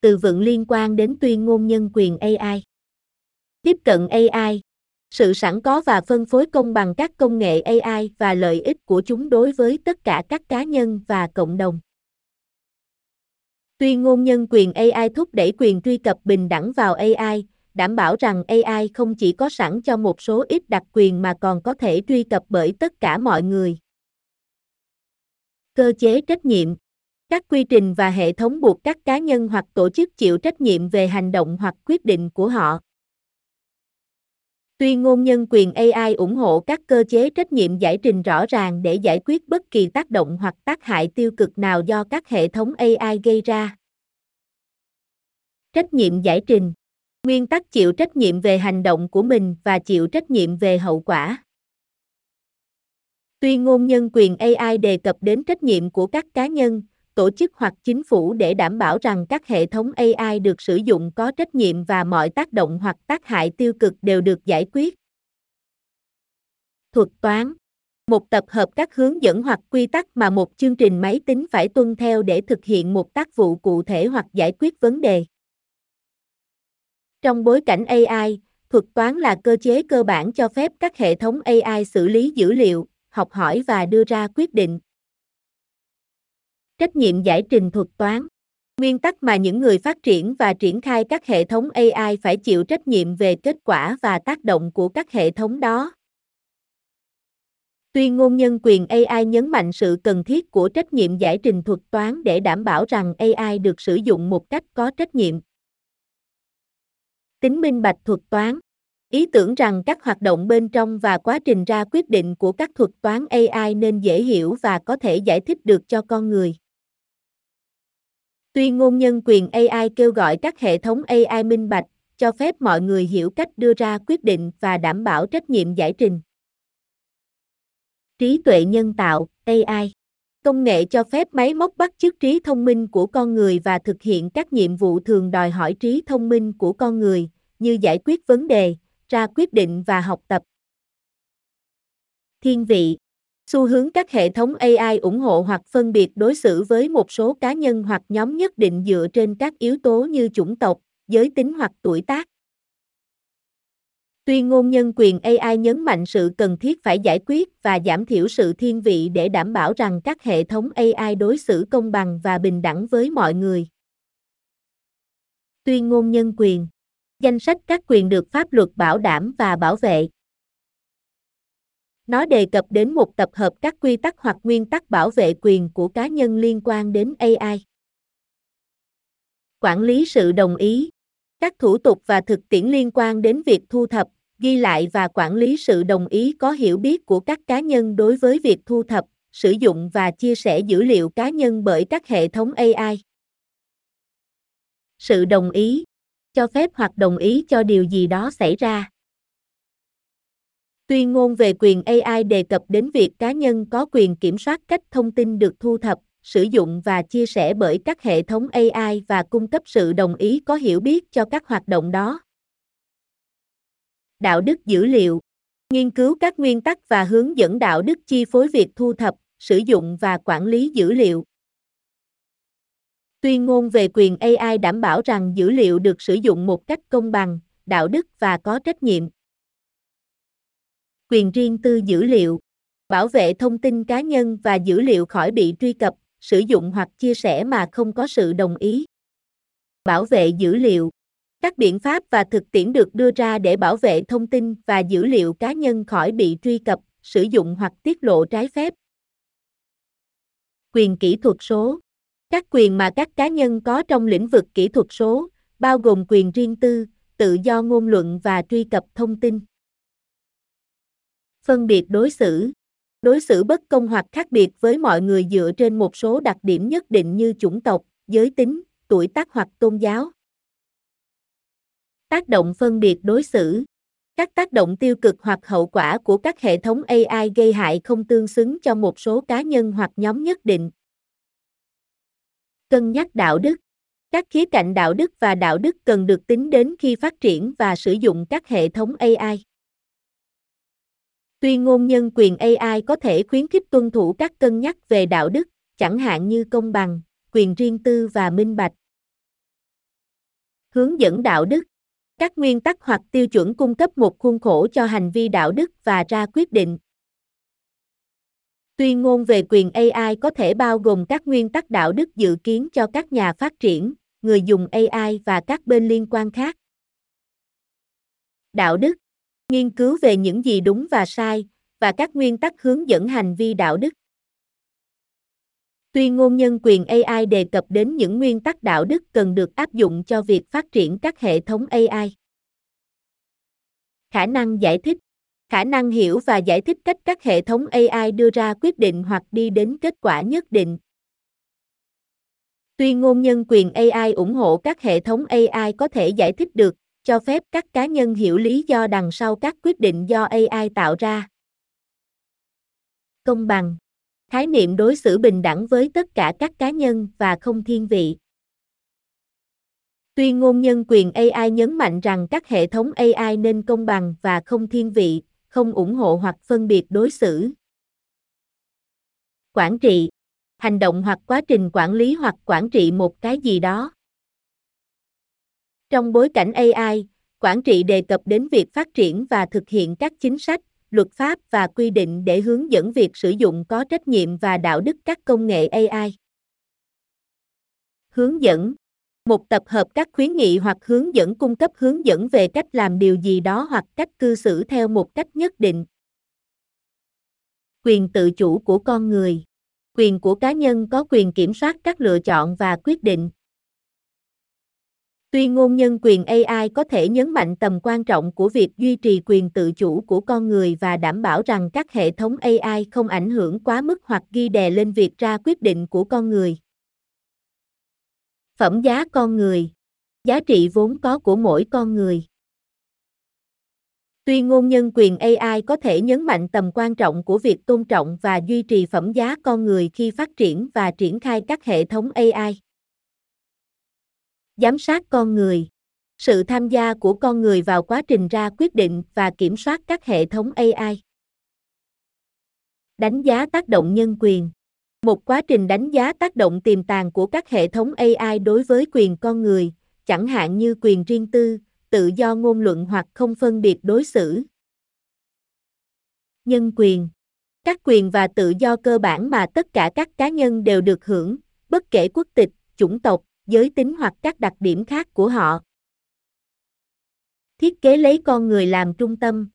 từ vựng liên quan đến tuyên ngôn nhân quyền AI. Tiếp cận AI, sự sẵn có và phân phối công bằng các công nghệ AI và lợi ích của chúng đối với tất cả các cá nhân và cộng đồng. Tuyên ngôn nhân quyền AI thúc đẩy quyền truy cập bình đẳng vào AI, đảm bảo rằng AI không chỉ có sẵn cho một số ít đặc quyền mà còn có thể truy cập bởi tất cả mọi người. Cơ chế trách nhiệm các quy trình và hệ thống buộc các cá nhân hoặc tổ chức chịu trách nhiệm về hành động hoặc quyết định của họ. Tuyên ngôn nhân quyền AI ủng hộ các cơ chế trách nhiệm giải trình rõ ràng để giải quyết bất kỳ tác động hoặc tác hại tiêu cực nào do các hệ thống AI gây ra. Trách nhiệm giải trình Nguyên tắc chịu trách nhiệm về hành động của mình và chịu trách nhiệm về hậu quả. Tuyên ngôn nhân quyền AI đề cập đến trách nhiệm của các cá nhân, tổ chức hoặc chính phủ để đảm bảo rằng các hệ thống AI được sử dụng có trách nhiệm và mọi tác động hoặc tác hại tiêu cực đều được giải quyết. Thuật toán một tập hợp các hướng dẫn hoặc quy tắc mà một chương trình máy tính phải tuân theo để thực hiện một tác vụ cụ thể hoặc giải quyết vấn đề. Trong bối cảnh AI, thuật toán là cơ chế cơ bản cho phép các hệ thống AI xử lý dữ liệu, học hỏi và đưa ra quyết định. Trách nhiệm giải trình thuật toán Nguyên tắc mà những người phát triển và triển khai các hệ thống AI phải chịu trách nhiệm về kết quả và tác động của các hệ thống đó. Tuyên ngôn nhân quyền AI nhấn mạnh sự cần thiết của trách nhiệm giải trình thuật toán để đảm bảo rằng AI được sử dụng một cách có trách nhiệm. Tính minh bạch thuật toán Ý tưởng rằng các hoạt động bên trong và quá trình ra quyết định của các thuật toán AI nên dễ hiểu và có thể giải thích được cho con người. Tuyên ngôn nhân quyền AI kêu gọi các hệ thống AI minh bạch, cho phép mọi người hiểu cách đưa ra quyết định và đảm bảo trách nhiệm giải trình. Trí tuệ nhân tạo, AI Công nghệ cho phép máy móc bắt chước trí thông minh của con người và thực hiện các nhiệm vụ thường đòi hỏi trí thông minh của con người, như giải quyết vấn đề, ra quyết định và học tập. Thiên vị Xu hướng các hệ thống AI ủng hộ hoặc phân biệt đối xử với một số cá nhân hoặc nhóm nhất định dựa trên các yếu tố như chủng tộc, giới tính hoặc tuổi tác. Tuyên ngôn nhân quyền AI nhấn mạnh sự cần thiết phải giải quyết và giảm thiểu sự thiên vị để đảm bảo rằng các hệ thống AI đối xử công bằng và bình đẳng với mọi người. Tuyên ngôn nhân quyền Danh sách các quyền được pháp luật bảo đảm và bảo vệ. Nó đề cập đến một tập hợp các quy tắc hoặc nguyên tắc bảo vệ quyền của cá nhân liên quan đến AI. Quản lý sự đồng ý. Các thủ tục và thực tiễn liên quan đến việc thu thập, ghi lại và quản lý sự đồng ý có hiểu biết của các cá nhân đối với việc thu thập, sử dụng và chia sẻ dữ liệu cá nhân bởi các hệ thống AI. Sự đồng ý cho phép hoặc đồng ý cho điều gì đó xảy ra. Tuyên ngôn về quyền AI đề cập đến việc cá nhân có quyền kiểm soát cách thông tin được thu thập, sử dụng và chia sẻ bởi các hệ thống AI và cung cấp sự đồng ý có hiểu biết cho các hoạt động đó. Đạo đức dữ liệu Nghiên cứu các nguyên tắc và hướng dẫn đạo đức chi phối việc thu thập, sử dụng và quản lý dữ liệu. Tuyên ngôn về quyền AI đảm bảo rằng dữ liệu được sử dụng một cách công bằng, đạo đức và có trách nhiệm quyền riêng tư dữ liệu, bảo vệ thông tin cá nhân và dữ liệu khỏi bị truy cập, sử dụng hoặc chia sẻ mà không có sự đồng ý. Bảo vệ dữ liệu các biện pháp và thực tiễn được đưa ra để bảo vệ thông tin và dữ liệu cá nhân khỏi bị truy cập, sử dụng hoặc tiết lộ trái phép. Quyền kỹ thuật số Các quyền mà các cá nhân có trong lĩnh vực kỹ thuật số, bao gồm quyền riêng tư, tự do ngôn luận và truy cập thông tin phân biệt đối xử. Đối xử bất công hoặc khác biệt với mọi người dựa trên một số đặc điểm nhất định như chủng tộc, giới tính, tuổi tác hoặc tôn giáo. Tác động phân biệt đối xử. Các tác động tiêu cực hoặc hậu quả của các hệ thống ai gây hại không tương xứng cho một số cá nhân hoặc nhóm nhất định. Cân nhắc đạo đức. Các khía cạnh đạo đức và đạo đức cần được tính đến khi phát triển và sử dụng các hệ thống ai Tuyên ngôn nhân quyền AI có thể khuyến khích tuân thủ các cân nhắc về đạo đức, chẳng hạn như công bằng, quyền riêng tư và minh bạch. Hướng dẫn đạo đức. Các nguyên tắc hoặc tiêu chuẩn cung cấp một khuôn khổ cho hành vi đạo đức và ra quyết định. Tuyên ngôn về quyền AI có thể bao gồm các nguyên tắc đạo đức dự kiến cho các nhà phát triển, người dùng AI và các bên liên quan khác. Đạo đức nghiên cứu về những gì đúng và sai và các nguyên tắc hướng dẫn hành vi đạo đức. Tuyên ngôn nhân quyền AI đề cập đến những nguyên tắc đạo đức cần được áp dụng cho việc phát triển các hệ thống AI. Khả năng giải thích khả năng hiểu và giải thích cách các hệ thống AI đưa ra quyết định hoặc đi đến kết quả nhất định. Tuyên ngôn nhân quyền AI ủng hộ các hệ thống AI có thể giải thích được, cho phép các cá nhân hiểu lý do đằng sau các quyết định do AI tạo ra. Công bằng khái niệm đối xử bình đẳng với tất cả các cá nhân và không thiên vị. Tuyên ngôn nhân quyền AI nhấn mạnh rằng các hệ thống AI nên công bằng và không thiên vị, không ủng hộ hoặc phân biệt đối xử. Quản trị hành động hoặc quá trình quản lý hoặc quản trị một cái gì đó. Trong bối cảnh AI, quản trị đề cập đến việc phát triển và thực hiện các chính sách, luật pháp và quy định để hướng dẫn việc sử dụng có trách nhiệm và đạo đức các công nghệ AI. Hướng dẫn một tập hợp các khuyến nghị hoặc hướng dẫn cung cấp hướng dẫn về cách làm điều gì đó hoặc cách cư xử theo một cách nhất định. Quyền tự chủ của con người. Quyền của cá nhân có quyền kiểm soát các lựa chọn và quyết định. Tuy ngôn nhân quyền AI có thể nhấn mạnh tầm quan trọng của việc duy trì quyền tự chủ của con người và đảm bảo rằng các hệ thống AI không ảnh hưởng quá mức hoặc ghi đè lên việc ra quyết định của con người. Phẩm giá con người. Giá trị vốn có của mỗi con người. Tuy ngôn nhân quyền AI có thể nhấn mạnh tầm quan trọng của việc tôn trọng và duy trì phẩm giá con người khi phát triển và triển khai các hệ thống AI. Giám sát con người. Sự tham gia của con người vào quá trình ra quyết định và kiểm soát các hệ thống AI. Đánh giá tác động nhân quyền. Một quá trình đánh giá tác động tiềm tàng của các hệ thống AI đối với quyền con người, chẳng hạn như quyền riêng tư, tự do ngôn luận hoặc không phân biệt đối xử. Nhân quyền Các quyền và tự do cơ bản mà tất cả các cá nhân đều được hưởng, bất kể quốc tịch, chủng tộc, giới tính hoặc các đặc điểm khác của họ. Thiết kế lấy con người làm trung tâm.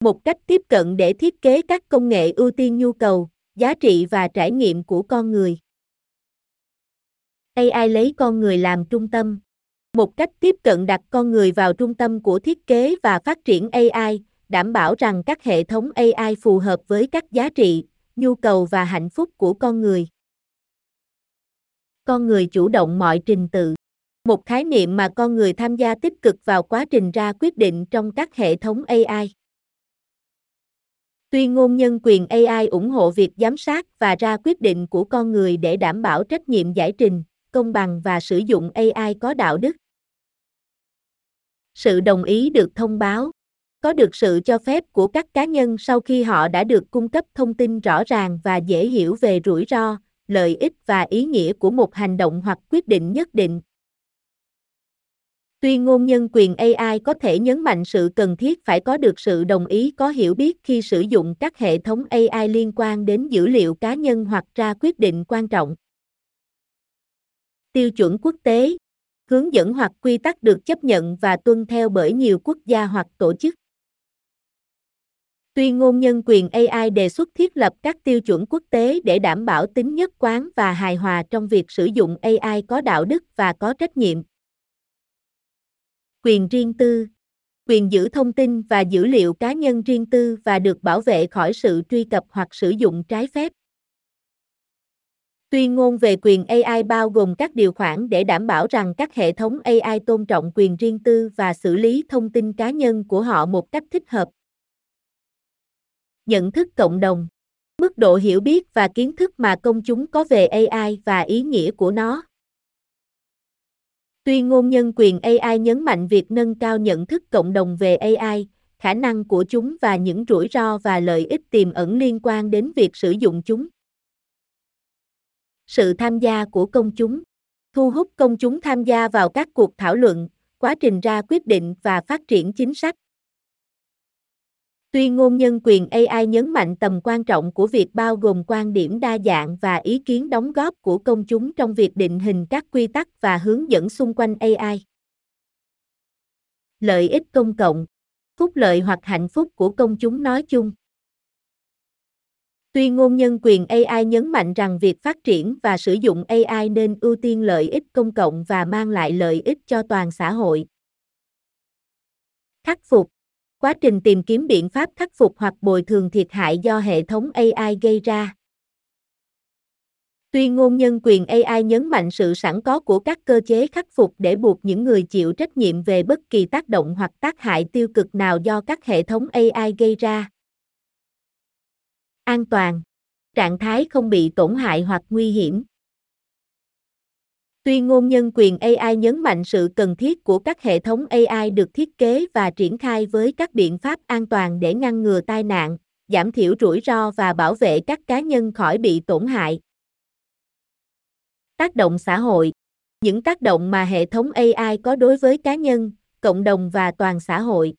Một cách tiếp cận để thiết kế các công nghệ ưu tiên nhu cầu, giá trị và trải nghiệm của con người. AI lấy con người làm trung tâm. Một cách tiếp cận đặt con người vào trung tâm của thiết kế và phát triển AI, đảm bảo rằng các hệ thống AI phù hợp với các giá trị, nhu cầu và hạnh phúc của con người. Con người chủ động mọi trình tự. Một khái niệm mà con người tham gia tích cực vào quá trình ra quyết định trong các hệ thống AI. Tuyên ngôn nhân quyền AI ủng hộ việc giám sát và ra quyết định của con người để đảm bảo trách nhiệm giải trình, công bằng và sử dụng AI có đạo đức. Sự đồng ý được thông báo có được sự cho phép của các cá nhân sau khi họ đã được cung cấp thông tin rõ ràng và dễ hiểu về rủi ro, lợi ích và ý nghĩa của một hành động hoặc quyết định nhất định. Tuyên ngôn nhân quyền AI có thể nhấn mạnh sự cần thiết phải có được sự đồng ý, có hiểu biết khi sử dụng các hệ thống AI liên quan đến dữ liệu cá nhân hoặc ra quyết định quan trọng. Tiêu chuẩn quốc tế, hướng dẫn hoặc quy tắc được chấp nhận và tuân theo bởi nhiều quốc gia hoặc tổ chức. Tuyên ngôn nhân quyền AI đề xuất thiết lập các tiêu chuẩn quốc tế để đảm bảo tính nhất quán và hài hòa trong việc sử dụng AI có đạo đức và có trách nhiệm. Quyền riêng tư quyền giữ thông tin và dữ liệu cá nhân riêng tư và được bảo vệ khỏi sự truy cập hoặc sử dụng trái phép. Tuyên ngôn về quyền AI bao gồm các điều khoản để đảm bảo rằng các hệ thống AI tôn trọng quyền riêng tư và xử lý thông tin cá nhân của họ một cách thích hợp. Nhận thức cộng đồng Mức độ hiểu biết và kiến thức mà công chúng có về AI và ý nghĩa của nó. Tuyên ngôn nhân quyền AI nhấn mạnh việc nâng cao nhận thức cộng đồng về AI, khả năng của chúng và những rủi ro và lợi ích tiềm ẩn liên quan đến việc sử dụng chúng. Sự tham gia của công chúng Thu hút công chúng tham gia vào các cuộc thảo luận, quá trình ra quyết định và phát triển chính sách. Tuyên ngôn nhân quyền AI nhấn mạnh tầm quan trọng của việc bao gồm quan điểm đa dạng và ý kiến đóng góp của công chúng trong việc định hình các quy tắc và hướng dẫn xung quanh AI. Lợi ích công cộng, phúc lợi hoặc hạnh phúc của công chúng nói chung. Tuyên ngôn nhân quyền AI nhấn mạnh rằng việc phát triển và sử dụng AI nên ưu tiên lợi ích công cộng và mang lại lợi ích cho toàn xã hội. Khắc phục Quá trình tìm kiếm biện pháp khắc phục hoặc bồi thường thiệt hại do hệ thống AI gây ra. Tuyên ngôn nhân quyền AI nhấn mạnh sự sẵn có của các cơ chế khắc phục để buộc những người chịu trách nhiệm về bất kỳ tác động hoặc tác hại tiêu cực nào do các hệ thống AI gây ra. An toàn. Trạng thái không bị tổn hại hoặc nguy hiểm. Tuyên ngôn nhân quyền AI nhấn mạnh sự cần thiết của các hệ thống AI được thiết kế và triển khai với các biện pháp an toàn để ngăn ngừa tai nạn, giảm thiểu rủi ro và bảo vệ các cá nhân khỏi bị tổn hại. Tác động xã hội Những tác động mà hệ thống AI có đối với cá nhân, cộng đồng và toàn xã hội.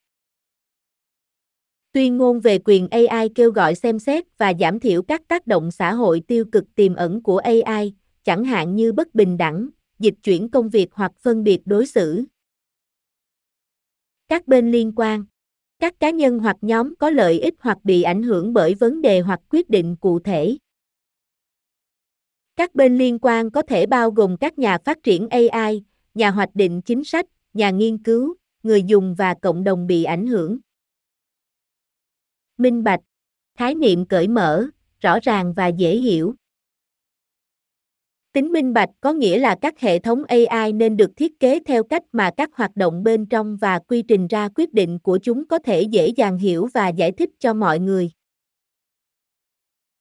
Tuyên ngôn về quyền AI kêu gọi xem xét và giảm thiểu các tác động xã hội tiêu cực tiềm ẩn của AI, chẳng hạn như bất bình đẳng, dịch chuyển công việc hoặc phân biệt đối xử. Các bên liên quan Các cá nhân hoặc nhóm có lợi ích hoặc bị ảnh hưởng bởi vấn đề hoặc quyết định cụ thể. Các bên liên quan có thể bao gồm các nhà phát triển AI, nhà hoạch định chính sách, nhà nghiên cứu, người dùng và cộng đồng bị ảnh hưởng. Minh bạch, khái niệm cởi mở, rõ ràng và dễ hiểu. Tính minh bạch, có nghĩa là các hệ thống AI nên được thiết kế theo cách mà các hoạt động bên trong và quy trình ra quyết định của chúng có thể dễ dàng hiểu và giải thích cho mọi người.